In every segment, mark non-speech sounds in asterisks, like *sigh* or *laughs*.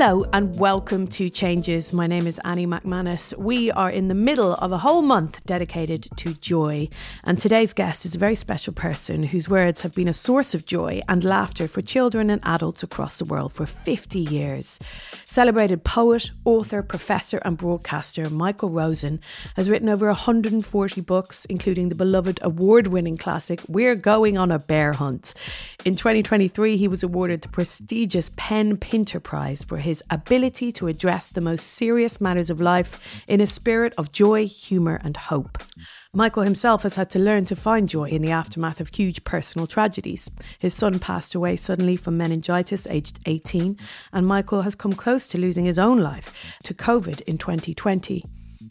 Hello and welcome to Changes. My name is Annie McManus. We are in the middle of a whole month dedicated to joy, and today's guest is a very special person whose words have been a source of joy and laughter for children and adults across the world for 50 years. Celebrated poet, author, professor, and broadcaster Michael Rosen has written over 140 books, including the beloved award winning classic We're Going on a Bear Hunt. In 2023, he was awarded the prestigious PEN Pinter Prize for his ability to address the most serious matters of life in a spirit of joy, humour, and hope. Michael himself has had to learn to find joy in the aftermath of huge personal tragedies. His son passed away suddenly from meningitis aged 18, and Michael has come close to losing his own life to COVID in 2020.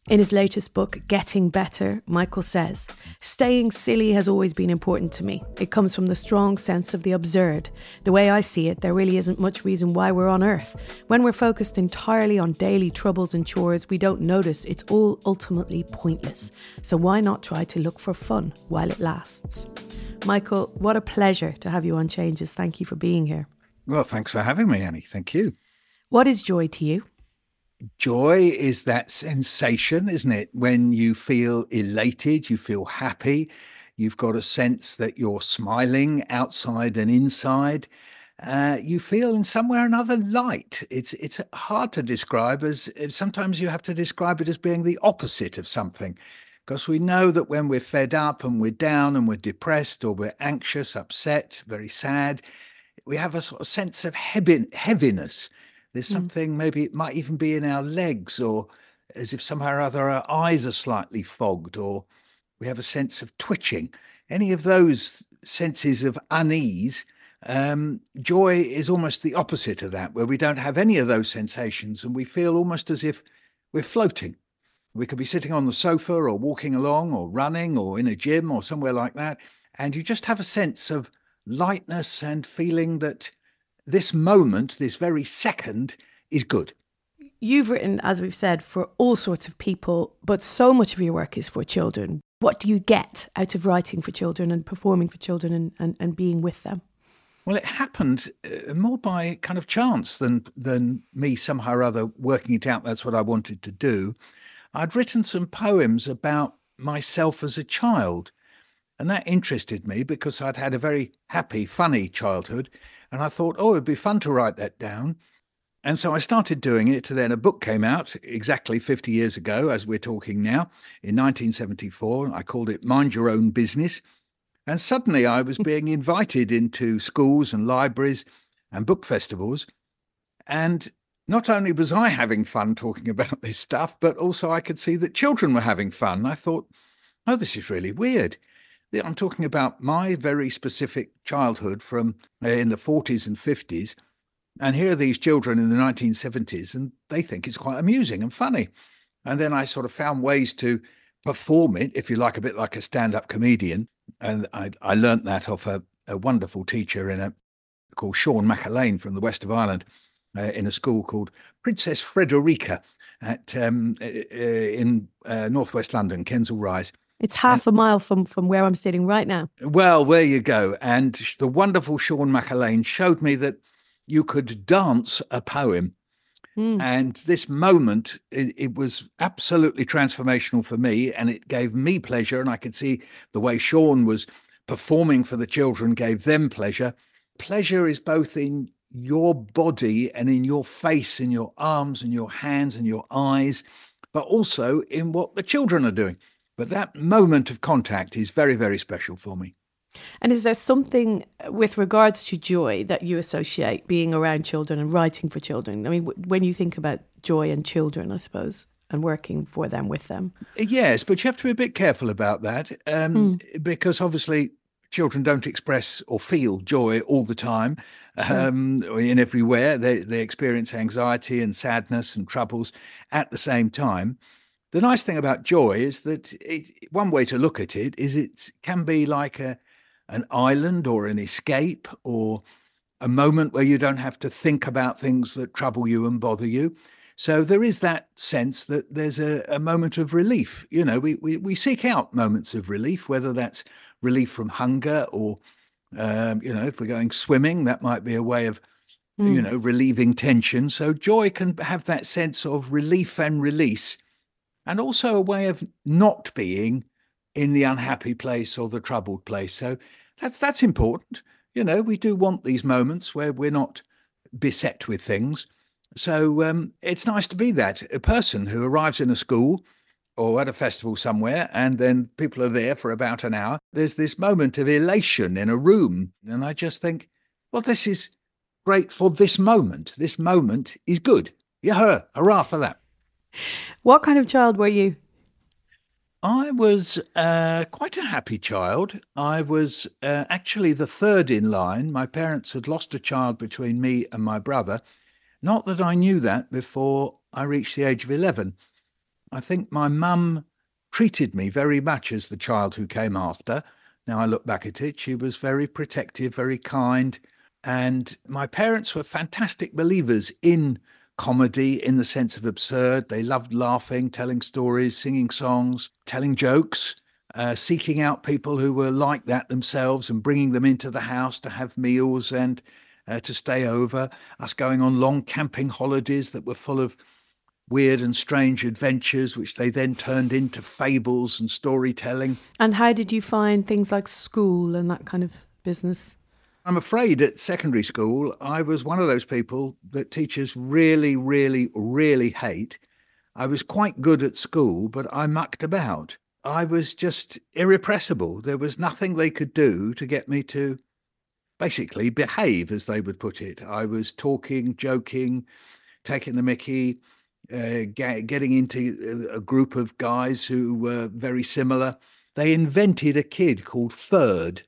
In his latest book, Getting Better, Michael says, Staying silly has always been important to me. It comes from the strong sense of the absurd. The way I see it, there really isn't much reason why we're on Earth. When we're focused entirely on daily troubles and chores, we don't notice it's all ultimately pointless. So why not try to look for fun while it lasts? Michael, what a pleasure to have you on Changes. Thank you for being here. Well, thanks for having me, Annie. Thank you. What is joy to you? Joy is that sensation, isn't it? When you feel elated, you feel happy, you've got a sense that you're smiling outside and inside. Uh, you feel in some way or another light. It's it's hard to describe as sometimes you have to describe it as being the opposite of something, because we know that when we're fed up and we're down and we're depressed or we're anxious, upset, very sad, we have a sort of sense of heavy, heaviness. There's something, maybe it might even be in our legs, or as if somehow or other our eyes are slightly fogged, or we have a sense of twitching. Any of those senses of unease, um, joy is almost the opposite of that, where we don't have any of those sensations and we feel almost as if we're floating. We could be sitting on the sofa or walking along or running or in a gym or somewhere like that. And you just have a sense of lightness and feeling that this moment, this very second, is good. You've written, as we've said, for all sorts of people, but so much of your work is for children. What do you get out of writing for children and performing for children and, and, and being with them? Well, it happened uh, more by kind of chance than than me somehow or other working it out. That's what I wanted to do. I'd written some poems about myself as a child, and that interested me because I'd had a very happy, funny childhood. And I thought, oh, it'd be fun to write that down. And so I started doing it. Then a book came out exactly 50 years ago, as we're talking now, in 1974. I called it Mind Your Own Business. And suddenly I was *laughs* being invited into schools and libraries and book festivals. And not only was I having fun talking *laughs* about this stuff, but also I could see that children were having fun. I thought, oh, this is really weird. I'm talking about my very specific childhood from uh, in the 40s and 50s. And here are these children in the 1970s, and they think it's quite amusing and funny. And then I sort of found ways to perform it, if you like, a bit like a stand up comedian. And I, I learnt that off a, a wonderful teacher in a called Sean McAlane from the west of Ireland uh, in a school called Princess Frederica at um, uh, in uh, northwest London, Kensal Rise. It's half a mile from, from where I'm sitting right now. Well, there you go. And the wonderful Sean McAlane showed me that you could dance a poem. Mm. And this moment, it, it, was absolutely transformational for me. And it gave me pleasure. And I could see the way Sean was performing for the children gave them pleasure. Pleasure is both in your body and in your face, in your arms and your hands and your eyes, but also in what the children are doing. But that moment of contact is very, very special for me. And is there something with regards to joy that you associate being around children and writing for children? I mean, when you think about joy and children, I suppose. and working for them with them. Yes, but you have to be a bit careful about that um, mm. because obviously children don't express or feel joy all the time sure. um, in everywhere. They, they experience anxiety and sadness and troubles at the same time. The nice thing about joy is that it, one way to look at it is it can be like a an island or an escape or a moment where you don't have to think about things that trouble you and bother you. So there is that sense that there's a, a moment of relief. You know, we, we, we seek out moments of relief, whether that's relief from hunger or, um, you know, if we're going swimming, that might be a way of, mm. you know, relieving tension. So joy can have that sense of relief and release, and also a way of not being in the unhappy place or the troubled place. So that's that's important. You know, we do want these moments where we're not beset with things. So um, it's nice to be that a person who arrives in a school or at a festival somewhere, and then people are there for about an hour. There's this moment of elation in a room, and I just think, well, this is great for this moment. This moment is good. Yeah, hurrah for that. What kind of child were you? I was uh, quite a happy child. I was uh, actually the third in line. My parents had lost a child between me and my brother. Not that I knew that before I reached the age of 11. I think my mum treated me very much as the child who came after. Now I look back at it, she was very protective, very kind. And my parents were fantastic believers in comedy in the sense of absurd. They loved laughing, telling stories, singing songs, telling jokes, uh, seeking out people who were like that themselves and bringing them into the house to have meals and uh, to stay over. Us going on long camping holidays that were full of weird and strange adventures, which they then turned into fables and storytelling. And how did you find things like school and that kind of business? I'm afraid at secondary school, I was one of those people that teachers really, really, really hate. I was quite good at school, but I mucked about. I was just irrepressible. There was nothing they could do to get me to basically behave, as they would put it. I was talking, joking, taking the mickey, uh, getting into a group of guys who were very similar. They invented a kid called Furd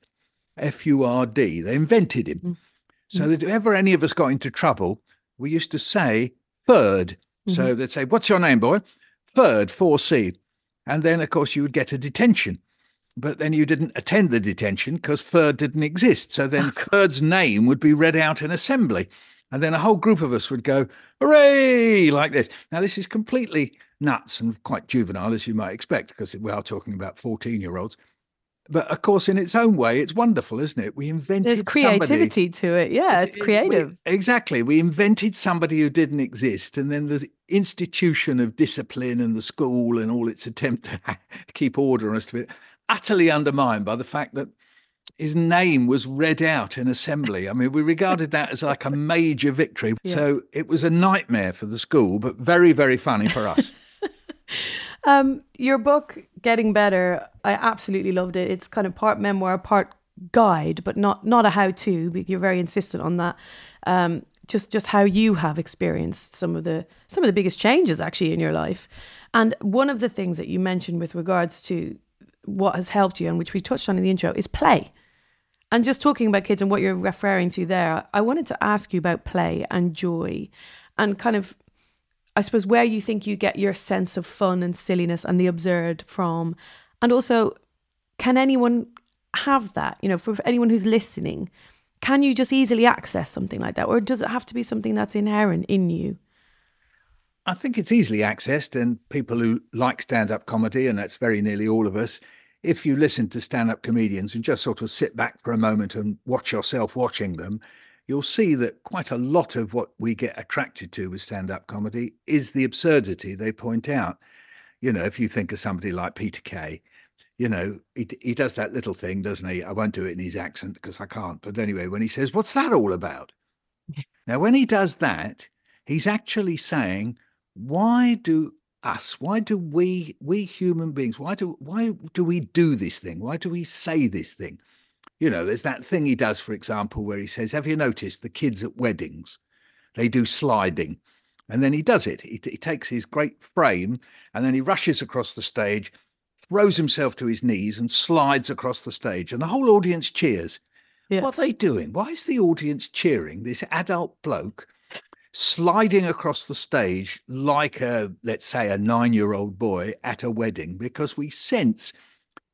F U R D. They invented him. Mm-hmm. So that if ever any of us got into trouble, we used to say Furd. Mm-hmm. So they'd say, What's your name, boy? Furd, 4C. And then, of course, you would get a detention. But then you didn't attend the detention because Furd didn't exist. So then Furd's name would be read out in assembly. And then a whole group of us would go, hooray, like this. Now, this is completely nuts and quite juvenile, as you might expect, because we are talking about 14 year olds but of course, in its own way, it's wonderful, isn't it? We invented there's creativity somebody. to it. Yeah, it's, it's creative. We, exactly. We invented somebody who didn't exist, and then the institution of discipline and the school and all its attempt to keep order and rest of it utterly undermined by the fact that his name was read out in assembly. I mean, we regarded that as like a major victory. *laughs* Yeah. So it was a nightmare for the school, but very, very funny for us. *laughs* Um, your book, Getting Better, I absolutely loved it. It's kind of part memoir, part guide, but not not a how to. But you're very insistent on that. Um, just just how you have experienced some of the some of the biggest changes actually in your life. And one of the things that you mentioned with regards to what has helped you and which we touched on in the intro is play. And just talking about kids and what you're referring to there, I wanted to ask you about play and joy and kind of I suppose where you think you get your sense of fun and silliness and the absurd from. And also, can anyone have that? You know, for anyone who's listening, can you just easily access something like that? Or does it have to be something that's inherent in you? I think it's easily accessed, and people who like stand up comedy, and that's very nearly all of us, if you listen to stand up comedians and just sort of sit back for a moment and watch yourself watching them, you'll see that quite a lot of what we get attracted to with stand up comedy is the absurdity they point out. You know, if you think of somebody like Peter Kay, you know, he, he does that little thing, doesn't he? I won't do it in his accent because I can't. But anyway, when he says, What's that all about? *laughs* now, when he does that, he's actually saying, Why do us why do we we human beings why do why do we do this thing why do we say this thing you know, there's that thing he does, for example, where he says, Have you noticed the kids at weddings? They do sliding. And then he does it. He, he takes his great frame and then he rushes across the stage, throws himself to his knees, and slides across the stage. And the whole audience cheers. Yeah. What are they doing? Why is the audience cheering this adult bloke sliding across the stage like a, let's say, a nine year old boy at a wedding? Because we sense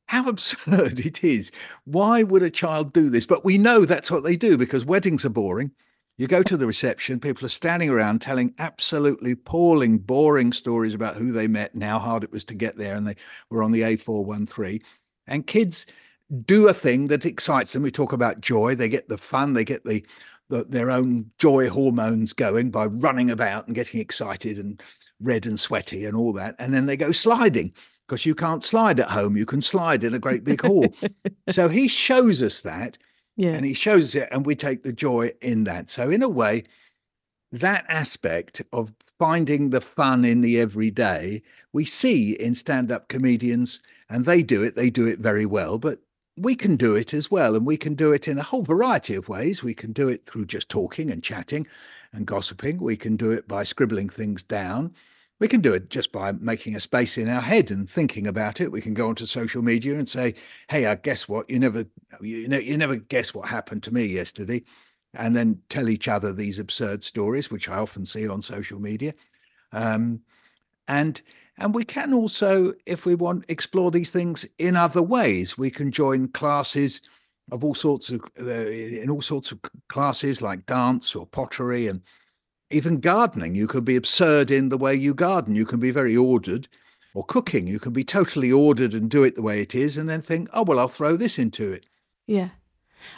how *laughs* absurd it is. Why would a child do this? But we know that's what they do because weddings are boring. You go to the reception, people are standing around telling absolutely appalling, boring stories about who they met and how hard it was to get there. And they were on the A413. And kids do a thing that excites them. We talk about joy. They get the fun, they get the, the their own joy hormones going by running about and getting excited and red and sweaty and all that. And then they go sliding because you can't slide at home. You can slide in a great big hall. *laughs* so he shows us that yeah. And he shows it, and we take the joy in that. So, in a way, that aspect of finding the fun in the everyday, we see in stand up comedians, and they do it, they do it very well, but we can do it as well. And we can do it in a whole variety of ways. We can do it through just talking and chatting and gossiping. We can do it by scribbling things down. We can do it just by making a space in our head and thinking about it. We can go onto social media and say, "Hey, I guess what you never, you know, you never guess what happened to me yesterday," and then tell each other these absurd stories, which I often see on social media. Um, and and we can also, if we want, explore these things in other ways. We can join classes of all sorts of uh, in all sorts of classes like dance or pottery and even gardening, you can be absurd in the way you garden. You can be very ordered, or cooking, you can be totally ordered and do it the way it is, and then think, oh, well, I'll throw this into it. Yeah.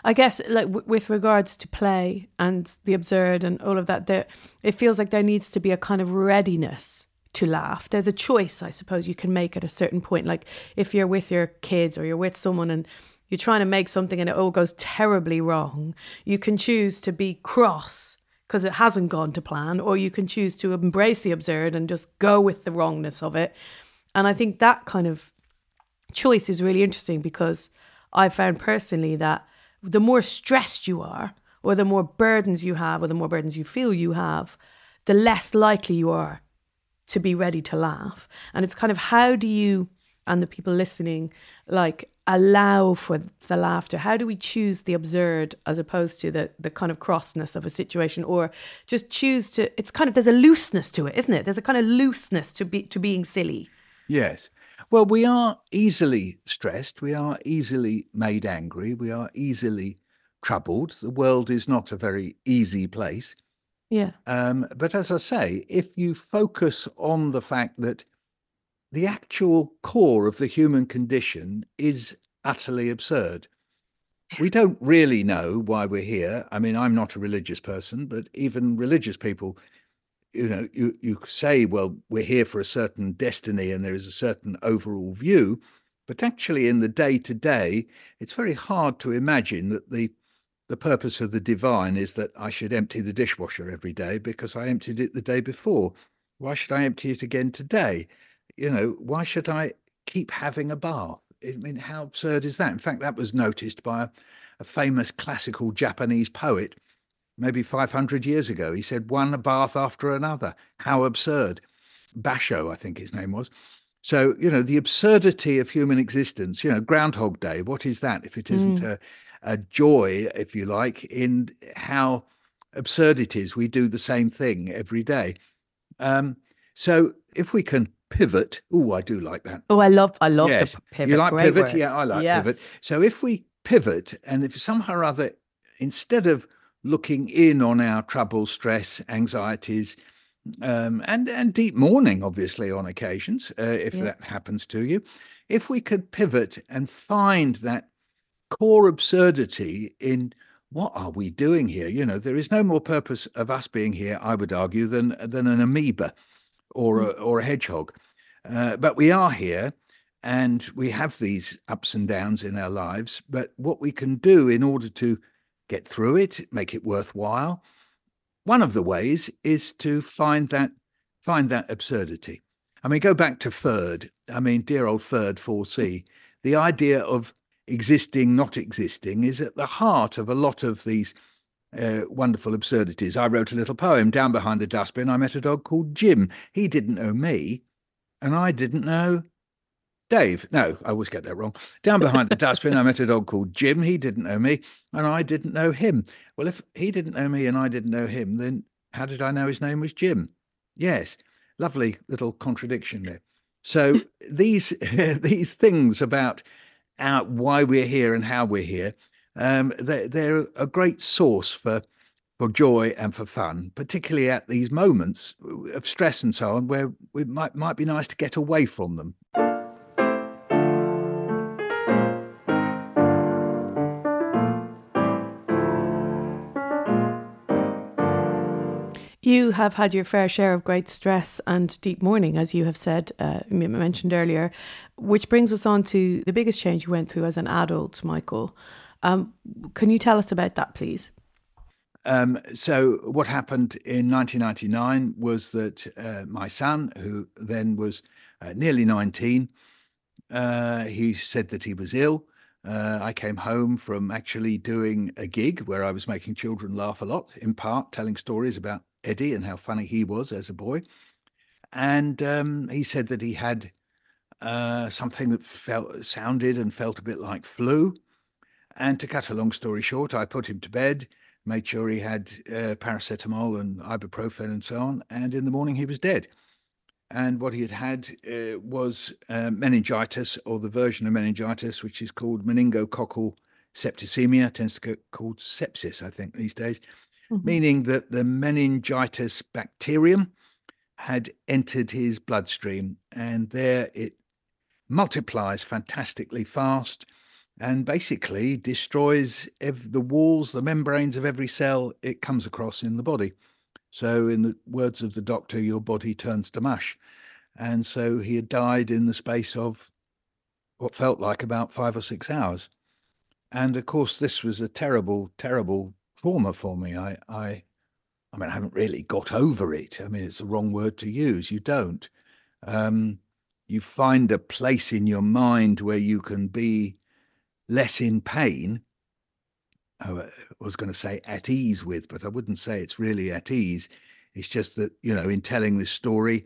I guess, like w- with regards to play and the absurd and all of that, there it feels like there needs to be a kind of readiness to laugh. There's a choice, I suppose, you can make at a certain point. Like if you're with your kids or you're with someone and you're trying to make something and it all goes terribly wrong, you can choose to be cross because it hasn't gone to plan, or you can choose to embrace the absurd and just go with the wrongness of it. And I think that kind of choice is really interesting because I found personally that the more stressed you are, or the more burdens you have, or the more burdens you feel you have, the less likely you are to be ready to laugh. And it's kind of how do you and the people listening like allow for the laughter? How do we choose the absurd as opposed to the the kind of crossness of a situation, or just choose to? It's kind of there's a looseness to it, isn't it? There's a kind of looseness to be to being silly. Yes. Well, we are easily stressed. We are easily made angry. We are easily troubled. The world is not a very easy place. Yeah. Um, but as I say, if you focus on the fact that the actual core of the human condition is utterly absurd. We don't really know why we're here. I mean, I'm not a religious person, but even religious people, you know, you, you say, well, we're here for a certain destiny and there is a certain overall view. But actually, in the day to day, it's very hard to imagine that the the purpose of the divine is that I should empty the dishwasher every day because I emptied it the day before. Why should I empty it again today? You know, why should I keep having a bath? I mean, how absurd is that? In fact, that was noticed by a, a famous classical Japanese poet maybe 500 years ago. He said, one bath after another. How absurd. Basho, I think his name was. So, you know, the absurdity of human existence, you know, Groundhog Day, what is that if it isn't mm. a, a joy, if you like, in how absurd it is? We do the same thing every day. Um, so, if we can pivot. Oh, I do like that. Oh, I love, I love yes. the pivot. You like Great pivot? Word. Yeah, I like yes. pivot. So if we pivot, and if somehow or other, instead of looking in on our trouble, stress, anxieties, um, and and deep mourning, obviously on occasions, uh, if yeah. that happens to you, if we could pivot and find that core absurdity in what are we doing here? You know, there is no more purpose of us being here, I would argue, than than an amoeba or a, mm. or a hedgehog. Uh, but we are here and we have these ups and downs in our lives. But what we can do in order to get through it, make it worthwhile, one of the ways is to find that find that absurdity. I mean, go back to Furd. I mean, dear old Furd 4C. The idea of existing, not existing, is at the heart of a lot of these uh, wonderful absurdities. I wrote a little poem down behind the dustbin. I met a dog called Jim. He didn't know me, and I didn't know Dave. No, I always get that wrong. Down behind the dustbin, I met a dog called Jim. He didn't know me, and I didn't know him. Well, if he didn't know me and I didn't know him, then how did I know his name was Jim? Yes, lovely little contradiction there. So these *laughs* these things about our, why we're here and how we're here um, they're, they're a great source for for joy and for fun, particularly at these moments of stress and so on, where it might might be nice to get away from them. You have had your fair share of great stress and deep mourning, as you have said, uh, mentioned earlier, which brings us on to the biggest change you went through as an adult, Michael. Um, can you tell us about that, please? Um, so, what happened in 1999 was that uh, my son, who then was uh, nearly 19, uh, he said that he was ill. Uh, I came home from actually doing a gig where I was making children laugh a lot, in part telling stories about Eddie and how funny he was as a boy. And um, he said that he had uh, something that felt sounded and felt a bit like flu. And to cut a long story short, I put him to bed, made sure he had uh, paracetamol and ibuprofen and so on. And in the morning, he was dead. And what he had had uh, was uh, meningitis, or the version of meningitis, which is called meningococcal septicemia, tends to get called sepsis, I think, these days, mm-hmm. meaning that the meningitis bacterium had entered his bloodstream. And there it multiplies fantastically fast and basically destroys ev- the walls, the membranes of every cell it comes across in the body. So, in the words of the doctor, your body turns to mush. And so he had died in the space of what felt like about five or six hours. And of course, this was a terrible, terrible trauma for me. I, I, I mean, I haven't really got over it. I mean, it's the wrong word to use. You don't. Um, you find a place in your mind where you can be less in pain. I was going to say at ease with, but I wouldn't say it's really at ease. It's just that you know, in telling this story,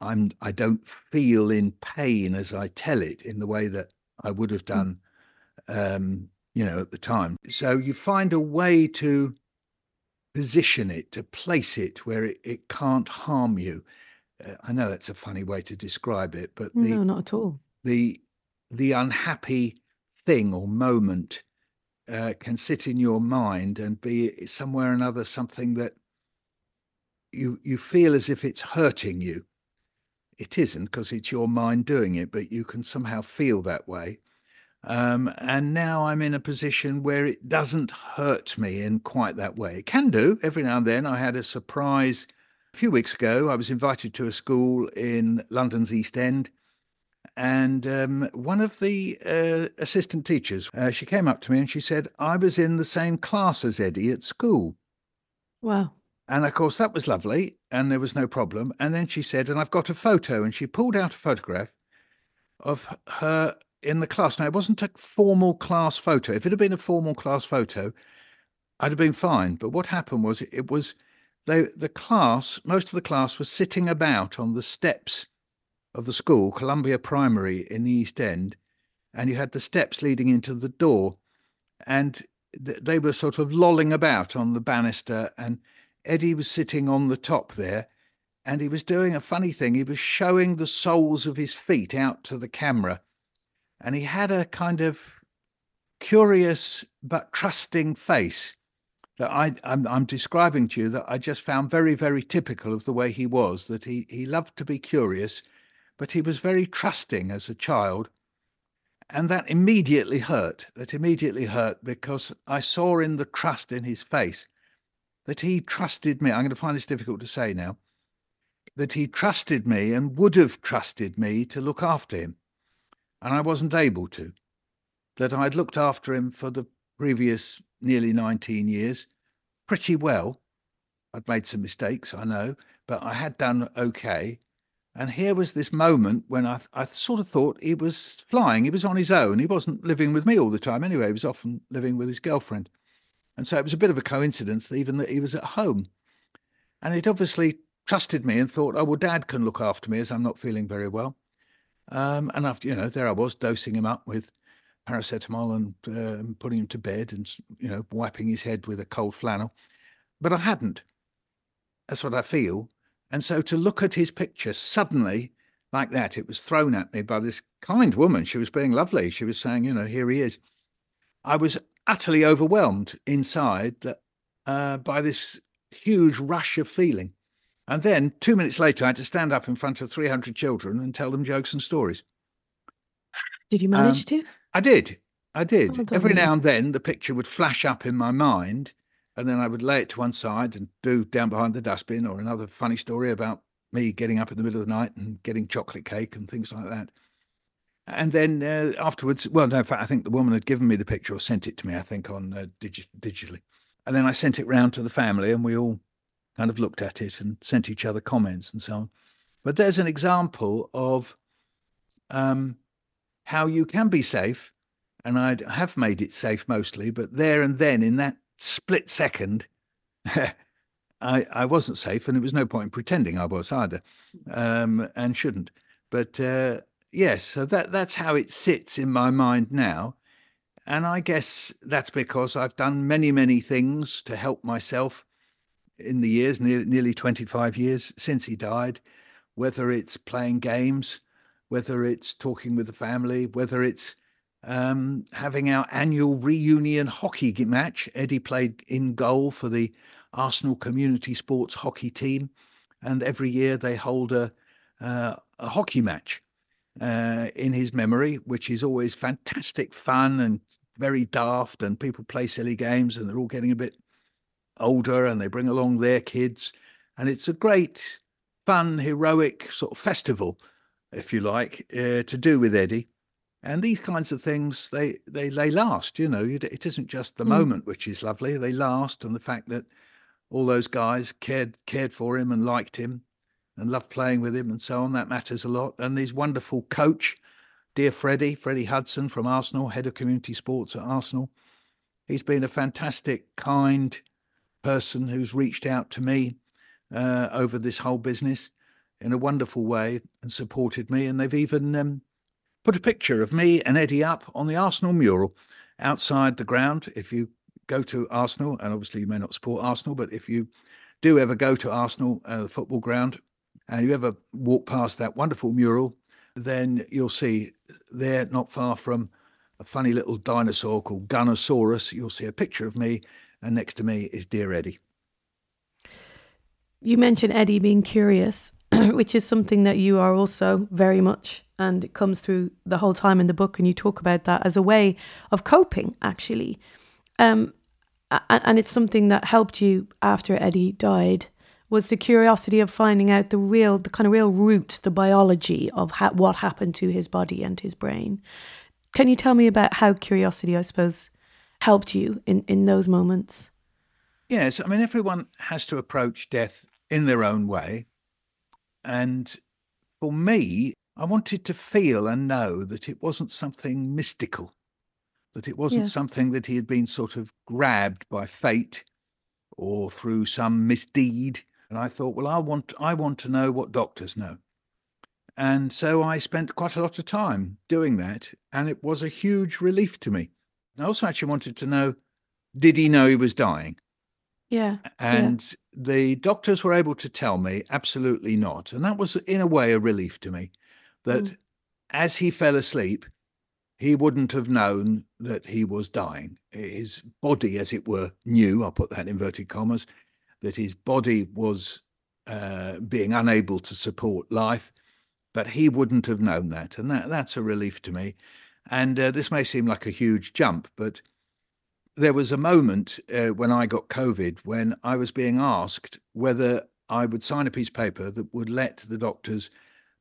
I'm I don't feel in pain as I tell it in the way that I would have hmm. done, um, you know, at the time. So you find a way to position it, to place it where it, it can't harm you. Uh, I know that's a funny way to describe it, but the, no, not at all. The the unhappy thing or moment uh, can sit in your mind and be somewhere or another something that you you feel as if it's hurting you. It isn't because it's your mind doing it, but you can somehow feel that way. Um, and now I'm in a position where it doesn't hurt me in quite that way. It can do every now and then. I had a surprise a few weeks ago. I was invited to a school in London's East End and um, one of the uh, assistant teachers, uh, she came up to me and she said, I was in the same class as Eddie at school. Wow. And of course, that was lovely and there was no problem. And then she said, and I've got a photo. And she pulled out a photograph of her in the class. Now, it wasn't a formal class photo. If it had been a formal class photo, I'd have been fine. But what happened was it was they, the class, most of the class was sitting about on the steps of the school, Columbia Primary in the East End, and you had the steps leading into the door, and th- they were sort of lolling about on the banister, and Eddie was sitting on the top there, and he was doing a funny thing. He was showing the soles of his feet out to the camera, and he had a kind of curious but trusting face that I, I'm, I'm, describing to you that I just found very, very typical of the way he was. That he he loved to be curious, but he was very trusting as a child. And that immediately hurt. That immediately hurt because I saw in the trust in his face that he trusted me. I'm going to find this difficult to say now. That he trusted me and would have trusted me to look after him. And I wasn't able to. That I'd looked after him for the previous nearly 19 years pretty well. I'd made some mistakes, I know, but I had done okay. And here was this moment when I, I sort of thought he was flying. He was on his own. He wasn't living with me all the time anyway. He was often living with his girlfriend. And so it was a bit of a coincidence even that he was at home. And it obviously trusted me and thought, oh, well, dad can look after me as I'm not feeling very well. Um, and after, you know, there I was dosing him up with paracetamol and uh, putting him to bed and, you know, wiping his head with a cold flannel. But I hadn't. That's what I feel. And so to look at his picture suddenly like that, it was thrown at me by this kind woman. She was being lovely. She was saying, you know, here he is. I was utterly overwhelmed inside that, uh, by this huge rush of feeling. And then two minutes later, I had to stand up in front of 300 children and tell them jokes and stories. Did you manage um, to? I did. I did. Well Every now and then, the picture would flash up in my mind, and then I would lay it to one side and do down behind the dustbin or another funny story about me getting up in the middle of the night and getting chocolate cake and things like that. And then uh, afterwards, well, no, in fact, I think the woman had given me the picture or sent it to me, I think, on uh, digi- digitally. And then I sent it round to the family, and we all kind of looked at it and sent each other comments and so on. But there's an example of um, how you can be safe, and I have made it safe mostly, but there and then in that split second, *laughs* I, I wasn't safe, and it was no point in pretending I was either, um, and shouldn't. But uh, yes, so that that's how it sits in my mind now. And I guess that's because I've done many, many things to help myself in the years, nearly, nearly 25 years since he died, whether it's playing games, whether it's talking with the family, whether it's um, having our annual reunion hockey match. Eddie played in goal for the Arsenal Community Sports hockey team, and every year they hold a, uh, a hockey match uh, in his memory, which is always fantastic fun and very daft, and people play silly games, and they're all getting a bit older, and they bring along their kids, and it's a great, fun, heroic sort of festival, if you like, uh, to do with Eddie. And these kinds of things, they they they last. You know, it isn't just the mm. moment which is lovely; they last, and the fact that all those guys cared cared for him and liked him and loved playing with him and so on. That matters a lot. And his wonderful coach, dear Freddie, Freddie Hudson from Arsenal, head of community sports at Arsenal. He's been a fantastic, kind person who's reached out to me uh, over this whole business in a wonderful way and supported me. And they've even um, put a picture of me and Eddie up on the Arsenal mural outside the ground. If you go to Arsenal, and obviously you may not support Arsenal, but if you do ever go to Arsenal, uh, the football ground, and you ever walk past that wonderful mural, then you'll see there, not far from a funny little dinosaur called Gunnersaurus, you'll see a picture of me, and next to me is Dear Eddie. You mentioned Eddie being curious, *clears throat* which is something that you are also very much, and it comes through the whole time in the book, and you talk about that as a way of coping, actually. Um, and it's something that helped you after Eddie died was the curiosity of finding out the real, the kind of real root, the biology of ha- what happened to his body and his brain. Can you tell me about how curiosity, I suppose, helped you in, in those moments? Yes. I mean, everyone has to approach death in their own way. And for me, I wanted to feel and know that it wasn't something mystical, that it wasn't yeah. something that he had been sort of grabbed by fate or through some misdeed and I thought, well, I want I want to know what doctors know. And so I spent quite a lot of time doing that, and it was a huge relief to me. I also actually wanted to know, did he know he was dying? Yeah. And yeah. the doctors were able to tell me absolutely not. And that was, in a way, a relief to me that mm. as he fell asleep, he wouldn't have known that he was dying. His body, as it were, knew, I'll put that in inverted commas, that his body was uh, being unable to support life, but he wouldn't have known that, and that that's a relief to me. And uh, this may seem like a huge jump, but there was a moment uh, when I got COVID when I was being asked whether I would sign a piece of paper that would let the doctors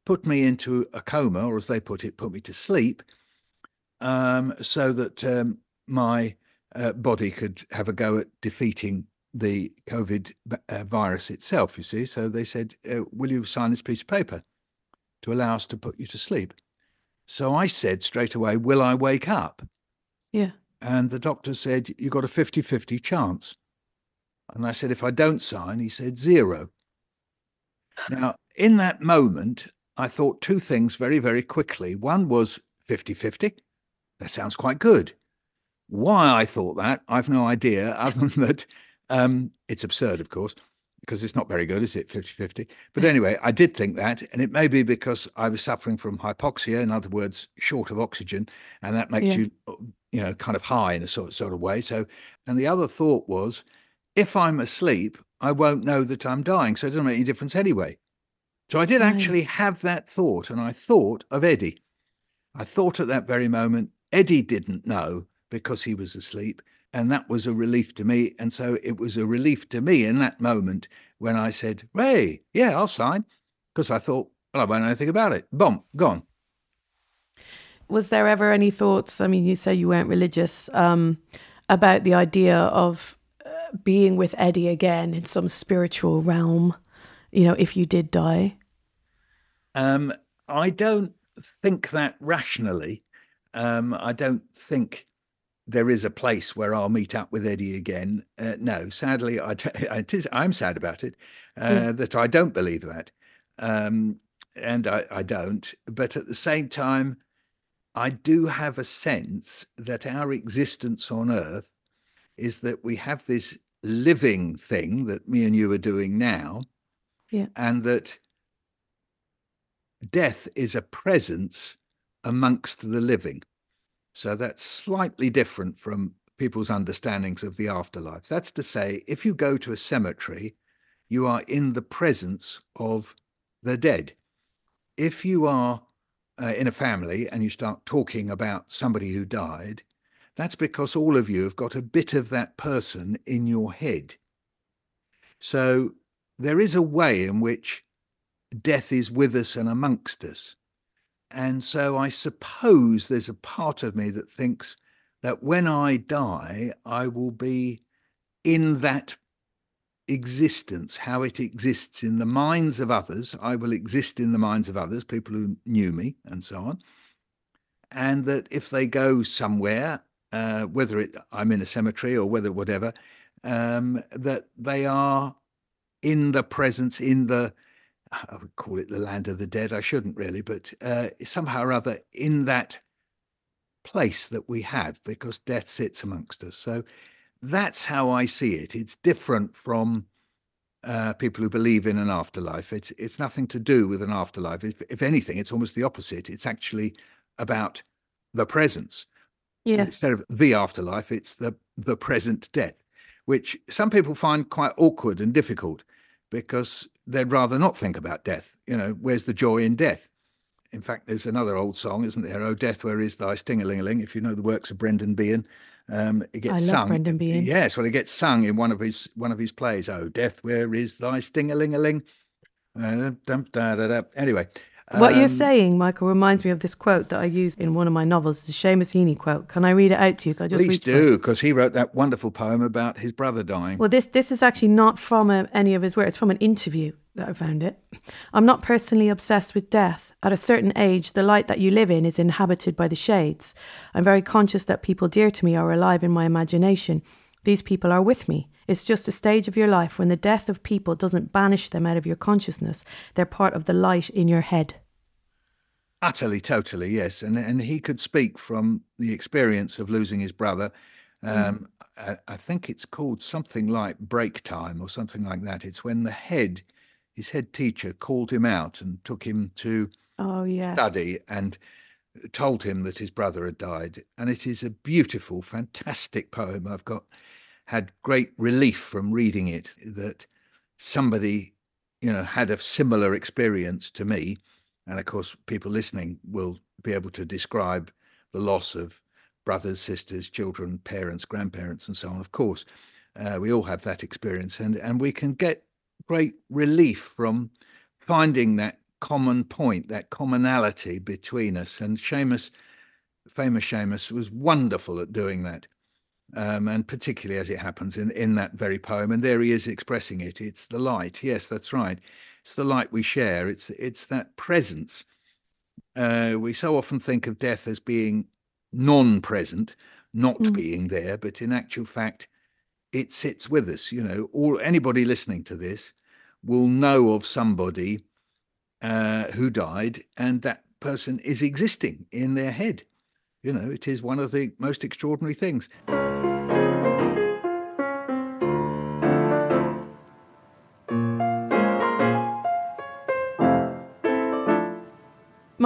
put me into a coma, or as they put it, put me to sleep, um, so that um, my uh, body could have a go at defeating the COVID uh, virus itself, you see. So they said, uh, Will you sign this piece of paper to allow us to put you to sleep? So I said straight away, Will I wake up? Yeah. and the doctor said, You've got a 50 50 chance. And I said, If I don't sign, he said, Zero. Now, in that moment, I thought two things very, very quickly. One was 50 50. That sounds quite good. Why I thought that, I've no idea, *laughs* other than that um, it's absurd, of course, because it's not very good, is it? 50 50. But anyway, I did think that. And it may be because I was suffering from hypoxia, in other words, short of oxygen. And that makes yeah. you, you know, kind of high in a sort, sort of way. So, and the other thought was if I'm asleep, I won't know that I'm dying. So it doesn't make any difference anyway. So I did actually have that thought, and I thought of Eddie. I thought at that very moment, Eddie didn't know because he was asleep. And that was a relief to me. And so it was a relief to me in that moment when I said, Ray, yeah, I'll sign. Because I thought, well, I won't know anything about it. Boom, gone. Was there ever any thoughts? I mean, you say you weren't religious um, about the idea of uh, being with Eddie again in some spiritual realm, you know, if you did die? Um, I don't think that rationally. Um, I don't think there is a place where I'll meet up with Eddie again. Uh, no, sadly, I t- *laughs* it is, I'm sad about it uh, mm. that I don't believe that. Um, and I, I don't. But at the same time, I do have a sense that our existence on earth is that we have this living thing that me and you are doing now. Yeah. And that death is a presence amongst the living. So that's slightly different from people's understandings of the afterlife. That's to say, if you go to a cemetery, you are in the presence of the dead. If you are uh, in a family and you start talking about somebody who died, that's because all of you have got a bit of that person in your head. So there is a way in which death is with us and amongst us. And so I suppose there's a part of me that thinks that when I die, I will be in that existence, how it exists in the minds of others. I will exist in the minds of others, people who knew me, and so on. And that if they go somewhere, uh, whether it, I'm in a cemetery or whether whatever, um, that they are in the presence, in the I would call it the land of the dead. I shouldn't really, but uh, somehow or other in that place that we have, because death sits amongst us. So that's how I see it. It's different from uh, people who believe in an afterlife. It's it's nothing to do with an afterlife. If, if anything, it's almost the opposite. It's actually about the presence. Yeah. Instead of the afterlife, it's the the present death, which some people find quite awkward and difficult because they'd rather not think about death. You know, where's the joy in death? In fact, there's another old song, isn't there? Oh, death, where is thy sting-a-ling-a-ling? If you know the works of Brendan Behan, um, it gets I sung. Brendan Behan. Yes, well, it gets sung in one of his one of his plays. Oh, death, where is thy sting-a-ling-a-ling? Uh, anyway, what you're um, saying, Michael, reminds me of this quote that I used in one of my novels. It's a Seamus Heaney quote. Can I read it out to you? Can I just please do, because he wrote that wonderful poem about his brother dying. Well, this this is actually not from a, any of his work. It's from an interview that I found it. I'm not personally obsessed with death. At a certain age, the light that you live in is inhabited by the shades. I'm very conscious that people dear to me are alive in my imagination. These people are with me. It's just a stage of your life when the death of people doesn't banish them out of your consciousness. They're part of the light in your head. Utterly, totally, yes. And and he could speak from the experience of losing his brother. Mm. Um, mm. I, I, think it's called something like break time or something like that. It's when the head, his head teacher, called him out and took him to oh, yes. study and told him that his brother had died. And it is a beautiful, fantastic poem. I've got had great relief from reading it that somebody, you know, had a similar experience to me and of course, people listening will be able to describe the loss of brothers, sisters, children, parents, grandparents, and so on. Of course, uh, we all have that experience, and, and we can get great relief from finding that common point, that commonality between us. And Seamus, famous Seamus, was wonderful at doing that. Um, and particularly as it happens in, in that very poem. And there he is expressing it. It's the light. Yes, that's right. It's the light we share. It's it's that presence. Uh, we so often think of death as being non-present, not mm. being there, but in actual fact, it sits with us. You know, all anybody listening to this will know of somebody uh, who died, and that person is existing in their head. You know, it is one of the most extraordinary things.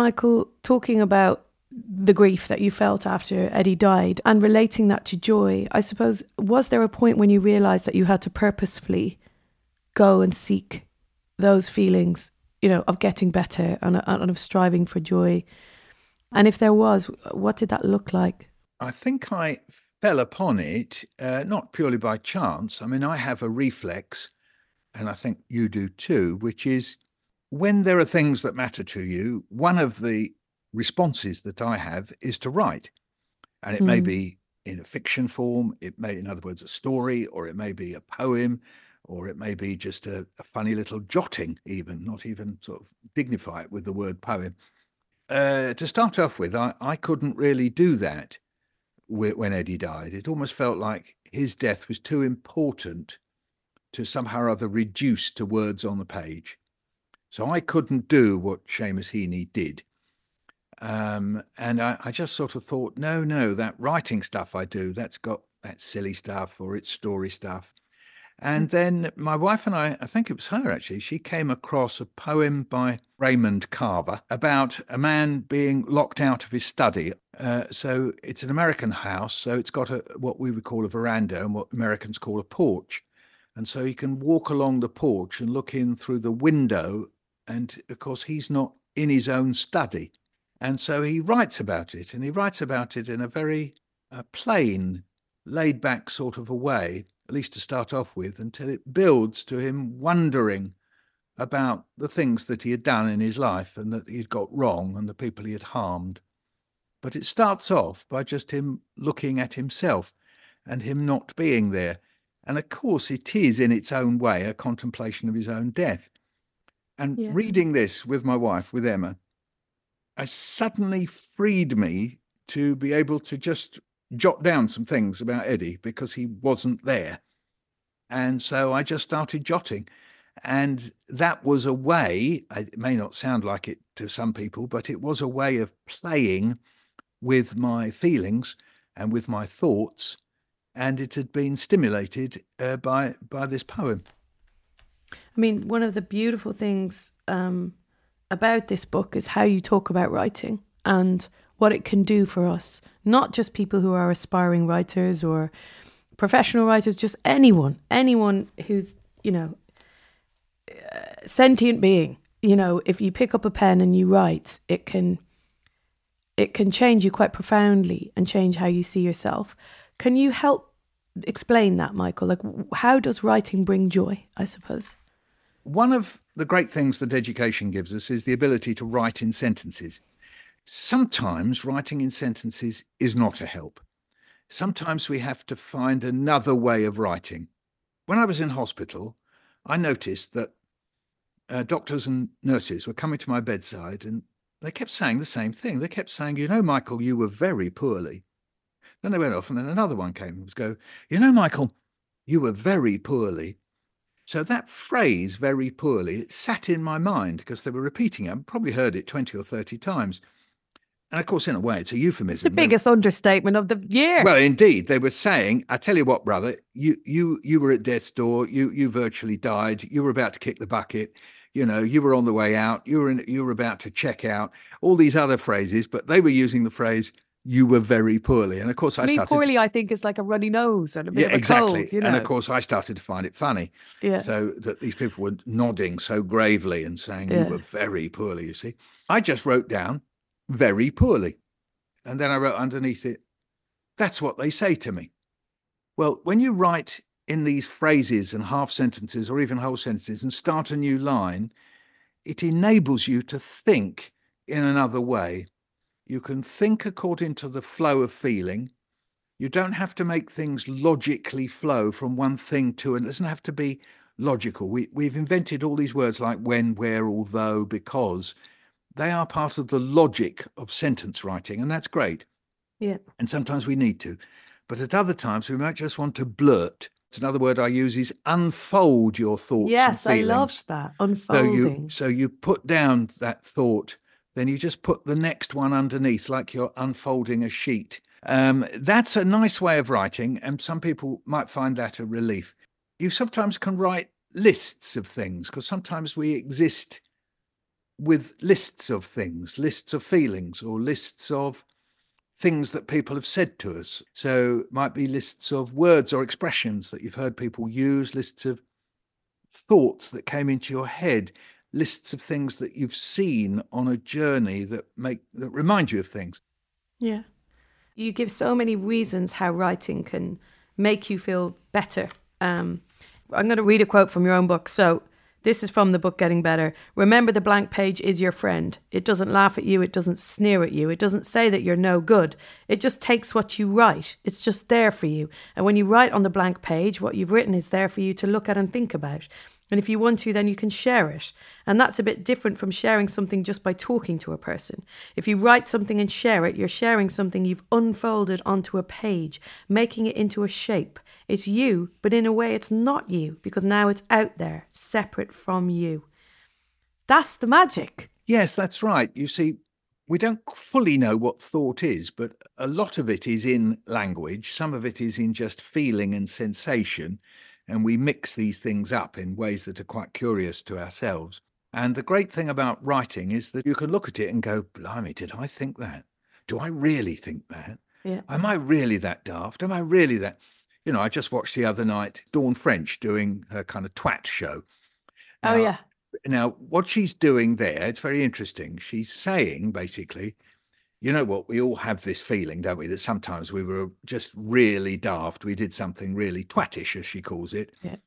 Michael, talking about the grief that you felt after Eddie died and relating that to joy, I suppose, was there a point when you realized that you had to purposefully go and seek those feelings, you know, of getting better and, and of striving for joy? And if there was, what did that look like? I think I fell upon it uh, not purely by chance. I mean, I have a reflex, and I think you do too, which is when there are things that matter to you, one of the responses that I have is to write. And it mm. may be in a fiction form, it may, in other words, a story, or it may be a poem, or it may be just a, a funny little jotting, even, not even sort of dignify it with the word poem. Uh, to start off with, I, I couldn't really do that when Eddie died. It almost felt like his death was too important to somehow or other reduce to words on the page. So I couldn't do what Seamus Heaney did. Um, and I, I, just sort of thought, no, no, that writing stuff I do, that's got that silly stuff or it's story stuff. And mm. then my wife and I, I think it was her actually, she came across a poem by Raymond Carver about a man being locked out of his study. Uh, so it's an American house, so it's got a what we would call a veranda and what Americans call a porch. And so he can walk along the porch and look in through the window and of course, he's not in his own study. And so he writes about it, and he writes about it in a very uh, plain, laid back sort of a way, at least to start off with, until it builds to him wondering about the things that he had done in his life and that he'd got wrong and the people he had harmed. But it starts off by just him looking at himself and him not being there. And of course, it is in its own way a contemplation of his own death. And yeah. reading this with my wife, with Emma, I suddenly freed me to be able to just jot down some things about Eddie because he wasn't there. And so I just started jotting. And that was a way, it may not sound like it to some people, but it was a way of playing with my feelings and with my thoughts. And it had been stimulated uh, by, by this poem. I mean, one of the beautiful things um, about this book is how you talk about writing and what it can do for us, not just people who are aspiring writers or professional writers, just anyone, anyone who's, you know, sentient being. You know, if you pick up a pen and you write, it can it can change you quite profoundly and change how you see yourself. Can you help explain that, Michael? Like, how does writing bring joy? I suppose. One of the great things that education gives us is the ability to write in sentences. Sometimes writing in sentences is not a help. Sometimes we have to find another way of writing. When I was in hospital, I noticed that uh, doctors and nurses were coming to my bedside and they kept saying the same thing. They kept saying, You know, Michael, you were very poorly. Then they went off, and then another one came and was go, You know, Michael, you were very poorly. So that phrase, very poorly, it sat in my mind because they were repeating it. I probably heard it 20 or 30 times. And of course, in a way, it's a euphemism. It's the biggest understatement of the year. Well, indeed, they were saying, "I tell you what, brother, you you you were at death's door. You you virtually died. You were about to kick the bucket. You know, you were on the way out. You were in, you were about to check out. All these other phrases, but they were using the phrase you were very poorly. And of course, I Me started. poorly, I think, is like a runny nose and a bit yeah, of a exactly. cold. You know? And of course, I started to find it funny. Yeah. So that these people were nodding so gravely and saying, yeah. You were very poorly, you see. I just wrote down very poorly. And then I wrote underneath it, That's what they say to me. Well, when you write in these phrases and half sentences or even whole sentences and start a new line, it enables you to think in another way you can think according to the flow of feeling. You don't have to make things logically flow from one thing to another. It doesn't have to be logical. We, we've invented all these words like when, where, although, because. They are part of the logic of sentence writing, and that's great. Yeah. And sometimes we need to. But at other times, we might just want to blurt. It's another word I use is unfold your thoughts. Yes, I loved that. Unfolding. So you, so you put down that thought, then you just put the next one underneath, like you're unfolding a sheet. Um, that's a nice way of writing, and some people might find that a relief. You sometimes can write lists of things because sometimes we exist with lists of things, lists of feelings, or lists of things that people have said to us. So might be lists of words or expressions that you've heard people use, lists of thoughts that came into your head, lists of things that you've seen on a journey that make that remind you of things. Yeah. You give so many reasons how writing can make you feel better. Um, I'm going to read a quote from your own book. So, this is from the book Getting Better. Remember, the blank page is your friend. It doesn't laugh at you, it doesn't sneer at you, it doesn't say that you're no good. It just takes what you write, it's just there for you. And when you write on the blank page, what you've written is there for you to look at and think about. And if you want to, then you can share it. And that's a bit different from sharing something just by talking to a person. If you write something and share it, you're sharing something you've unfolded onto a page, making it into a shape. It's you, but in a way, it's not you because now it's out there, separate from you. That's the magic. Yes, that's right. You see, we don't fully know what thought is, but a lot of it is in language, some of it is in just feeling and sensation and we mix these things up in ways that are quite curious to ourselves. And the great thing about writing is that you can look at it and go, blimey, did I think that? Do I really think that? Yeah. Am I really that daft? Am I really that? You know, I just watched the other night Dawn French doing her kind of twat show. Oh, now, oh, yeah. Now, what she's doing there, it's very interesting. She's saying basically, you know what? We all have this feeling, don't we, that sometimes we were just really daft. We did something really twattish, as she calls it. Yeah.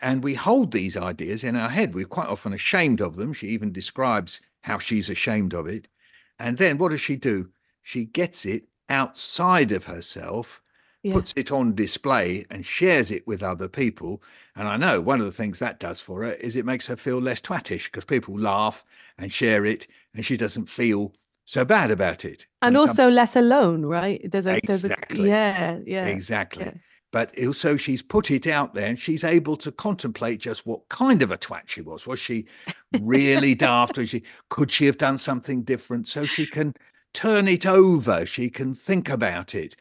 And we hold these ideas in our head. We're quite often ashamed of them. She even describes how she's ashamed of it. And then what does she do? She gets it outside of herself, yeah. puts it on display, and shares it with other people. And I know one of the things that does for her is it makes her feel less twattish because people laugh and share it, and she doesn't feel so bad about it. And, also some... less alone, right? There's a, exactly. There's a, yeah, yeah. Exactly. Yeah. But also, she's put it out there and she's able to contemplate just what kind of a twat she was. Was she really *laughs* daft? Or she could she have done something different? So she can turn it over. She can think about it.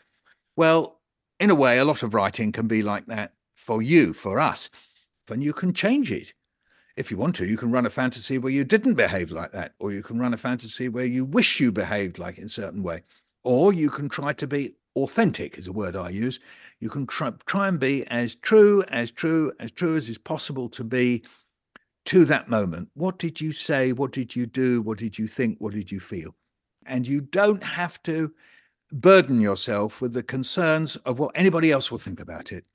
Well, in a way, a lot of writing can be like that for you, for us, and you can change it if you want to, you can run a fantasy where you didn't behave like that, or you can run a fantasy where you wish you behaved like in a certain way, or you can try to be authentic, is a word I use. You can try, try and be as true, as true, as true as is possible to be to that moment. What did you say? What did you do? What did you think? What did you feel? And you don't have to burden yourself with the concerns of what anybody else will think about it.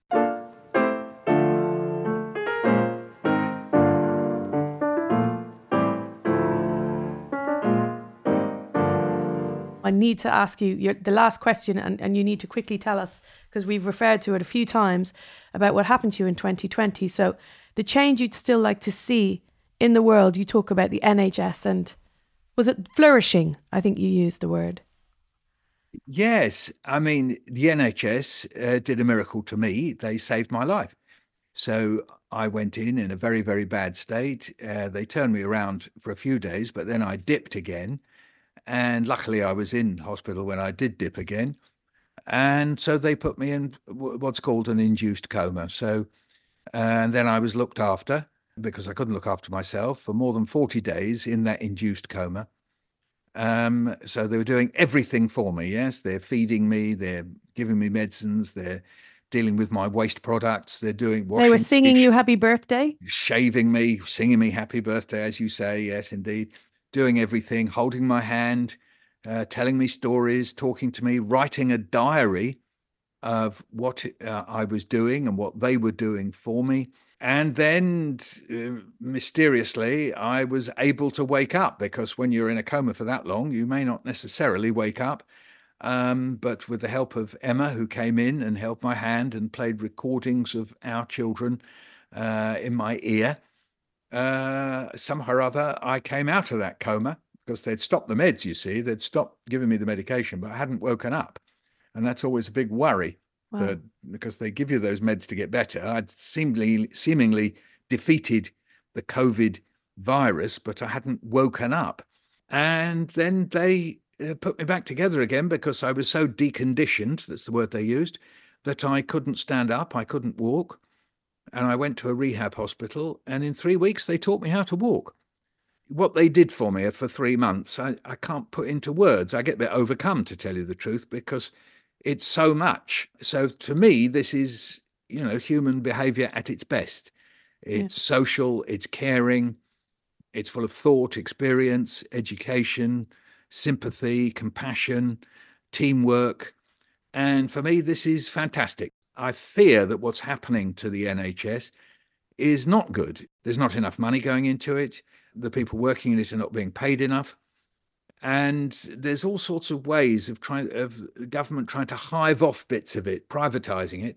Need to ask you your, the last question, and, and you need to quickly tell us because we've referred to it a few times about what happened to you in 2020. So, the change you'd still like to see in the world, you talk about the NHS and was it flourishing? I think you used the word. Yes. I mean, the NHS uh, did a miracle to me. They saved my life. So I went in in a very, very bad state. Uh, they turned me around for a few days, but then I dipped again. And luckily, I was in hospital when I did dip again. And so they put me in what's called an induced coma. So, and then I was looked after because I couldn't look after myself for more than 40 days in that induced coma. Um, so they were doing everything for me. Yes, they're feeding me, they're giving me medicines, they're dealing with my waste products, they're doing. Washing, they were singing you happy birthday, shaving me, singing me happy birthday, as you say. Yes, indeed doing everything, holding my hand, uh, telling me stories, talking to me, writing a diary of what uh, I was doing and what they were doing for me. And then uh, mysteriously, I was able to wake up because when you're in a coma for that long, you may not necessarily wake up. Um, but with the help of Emma, who came in and held my hand and played recordings of our children uh, in my ear, uh, somehow or other, I came out of that coma because they'd stopped the meds, you see. They'd stopped giving me the medication, but I hadn't woken up. And that's always a big worry wow. that because they give you those meds to get better. I'd seemingly, seemingly defeated the COVID virus, but I hadn't woken up. And then they uh, put me back together again because I was so deconditioned, that's the word they used, that I couldn't stand up, I couldn't walk. And I went to a rehab hospital, and in three weeks, they taught me how to walk. What they did for me for three months, I, I can't put into words. I get a bit overcome, to tell you the truth, because it's so much. So to me, this is, you know, human behavior at its best. It's yeah. social, it's caring, it's full of thought, experience, education, sympathy, compassion, teamwork. And for me, this is fantastic. I fear that what's happening to the NHS is not good. There's not enough money going into it. The people working in it are not being paid enough. And there's all sorts of ways of trying of government trying to hive off bits of it, privatizing it.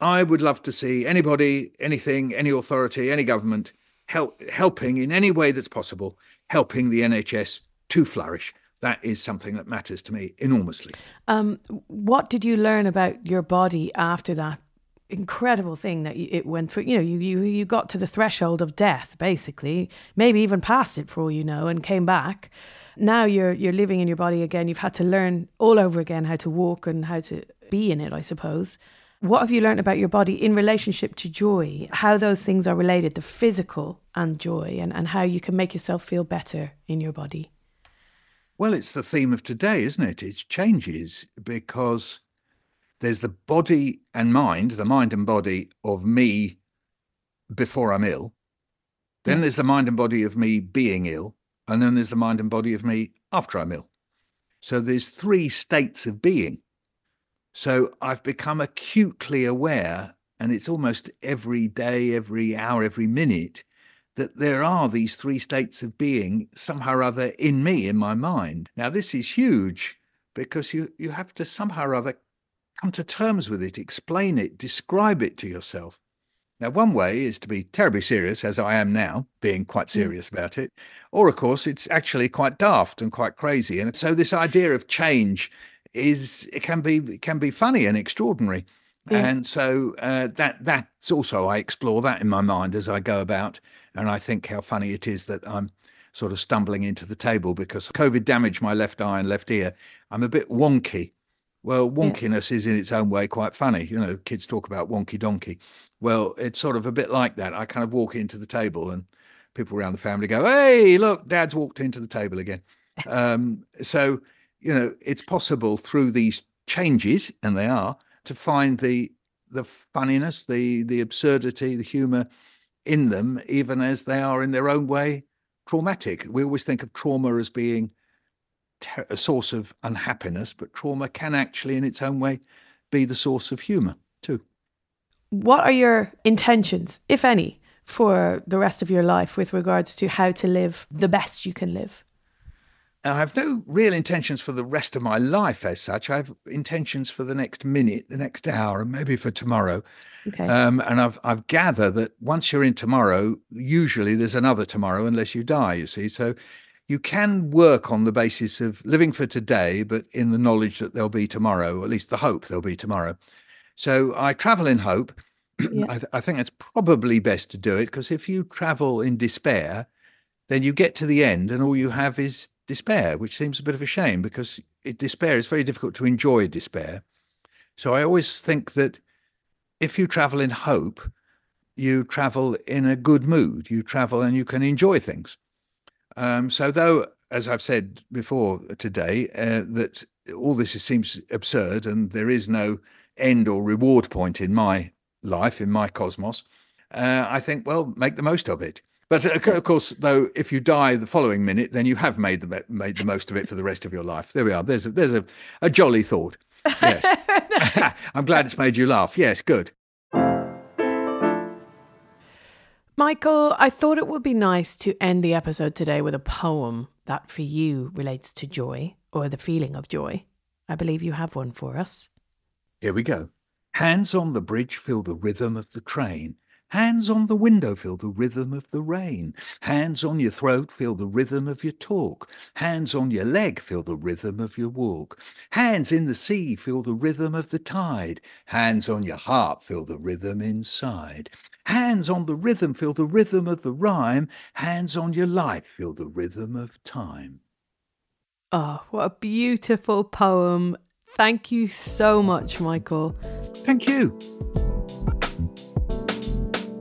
I would love to see anybody, anything, any authority, any government help, helping in any way that's possible, helping the NHS to flourish. That is something that matters to me enormously. Um, what did you learn about your body after that incredible thing that it went through? You know, you, you you got to the threshold of death, basically, maybe even past it for all you know, and came back. Now you're you're living in your body again. You've had to learn all over again how to walk and how to be in it, I suppose. What have you learned about your body in relationship to joy? How those things are related, the physical and joy, and, and how you can make yourself feel better in your body? Well, it's the theme of today, isn't it? It changes because there's the body and mind, the mind and body of me before I'm ill. Then hmm. there's the mind and body of me being ill. And then there's the mind and body of me after I'm ill. So there's three states of being. So I've become acutely aware, and it's almost every day, every hour, every minute, that there are these three states of being somehow or other in me, in my mind. Now, this is huge because you, you have to somehow or other come to terms with it, explain it, describe it to yourself. Now, one way is to be terribly serious, as I am now, being quite mm. serious mm. about it. Or, of course, it's actually quite daft and quite crazy. And so, this idea of change is it can be it can be funny and extraordinary. Yeah. And so uh, that that's also I explore that in my mind as I go about, and I think how funny it is that I'm sort of stumbling into the table because COVID damaged my left eye and left ear. I'm a bit wonky. Well, wonkiness yeah. is in its own way quite funny. You know, kids talk about wonky donkey. Well, it's sort of a bit like that. I kind of walk into the table and people around the family go, "Hey, look, Dad's walked into the table again." Um, so you know, it's possible through these changes, and they are, to find the the funniness, the the absurdity, the humor in them, even as they are in their own way traumatic. We always think of trauma as being ter- a source of unhappiness, but trauma can actually, in its own way, be the source of humor too. What are your intentions, if any, for the rest of your life with regards to how to live the best you can live? I have no real intentions for the rest of my life as such. I have intentions for the next minute, the next hour, and maybe for tomorrow. Okay. Um, and I've I've gathered that once you're in tomorrow, usually there's another tomorrow unless you die. You see, so you can work on the basis of living for today, but in the knowledge that there'll be tomorrow, or at least the hope there'll be tomorrow. So I travel in hope. *clears throat* Yeah. I, th- I think it's probably best to do it because if you travel in despair, then you get to the end and all you have is despair, which seems a bit of a shame because it, despair is very difficult to enjoy despair. So I always think that if you travel in hope, you travel in a good mood, you travel and you can enjoy things. Um, so, though, as I've said before today, uh, that all this seems absurd and there is no end or reward point in my life, in my cosmos, uh, I think, well, make the most of it. But uh, of course, though, if you die the following minute, then you have made the made the most of it for the rest of your life. There we are. There's a, there's a, a jolly thought. Yes, *laughs* *laughs* I'm glad it's made you laugh. Yes, good. Michael, I thought it would be nice to end the episode today with a poem that for you relates to joy or the feeling of joy. I believe you have one for us. Here we go. Hands on the bridge feel the rhythm of the train Hands on the window, feel the rhythm of the rain. Hands on your throat, feel the rhythm of your talk. Hands on your leg, feel the rhythm of your walk. Hands in the sea, feel the rhythm of the tide. Hands on your heart, feel the rhythm inside. Hands on the rhythm, feel the rhythm of the rhyme. Hands on your life, feel the rhythm of time. Oh, what a beautiful poem. Thank you so much, Michael. Thank you.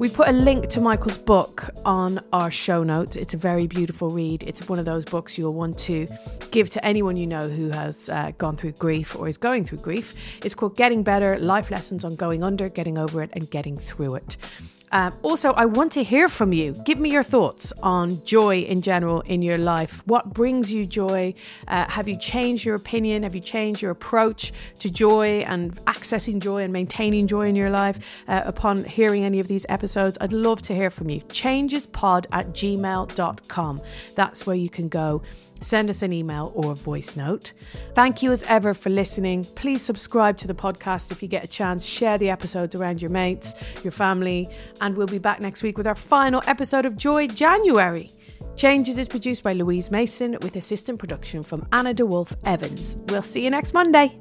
We put a link to Michael's book on our show notes. It's a very beautiful read. It's one of those books you'll want to give to anyone you know who has uh, gone through grief or is going through grief. It's called Getting Better Life Lessons on Going Under, Getting Over It, and Getting Through It. Um, also, I want to hear from you. Give me your thoughts on joy in general in your life. What brings you joy? Uh, have you changed your opinion? Have you changed your approach to joy and accessing joy and maintaining joy in your life uh, upon hearing any of these episodes? I'd love to hear from you. Changespod at gmail.com. That's where you can go send us an email or a voice note. Thank you as ever for listening. Please subscribe to the podcast if you get a chance. Share the episodes around your mates, your family, and we'll be back next week with our final episode of Joy January. Changes is produced by Louise Mason with assistant production from Anna DeWolf Evans. We'll see you next Monday.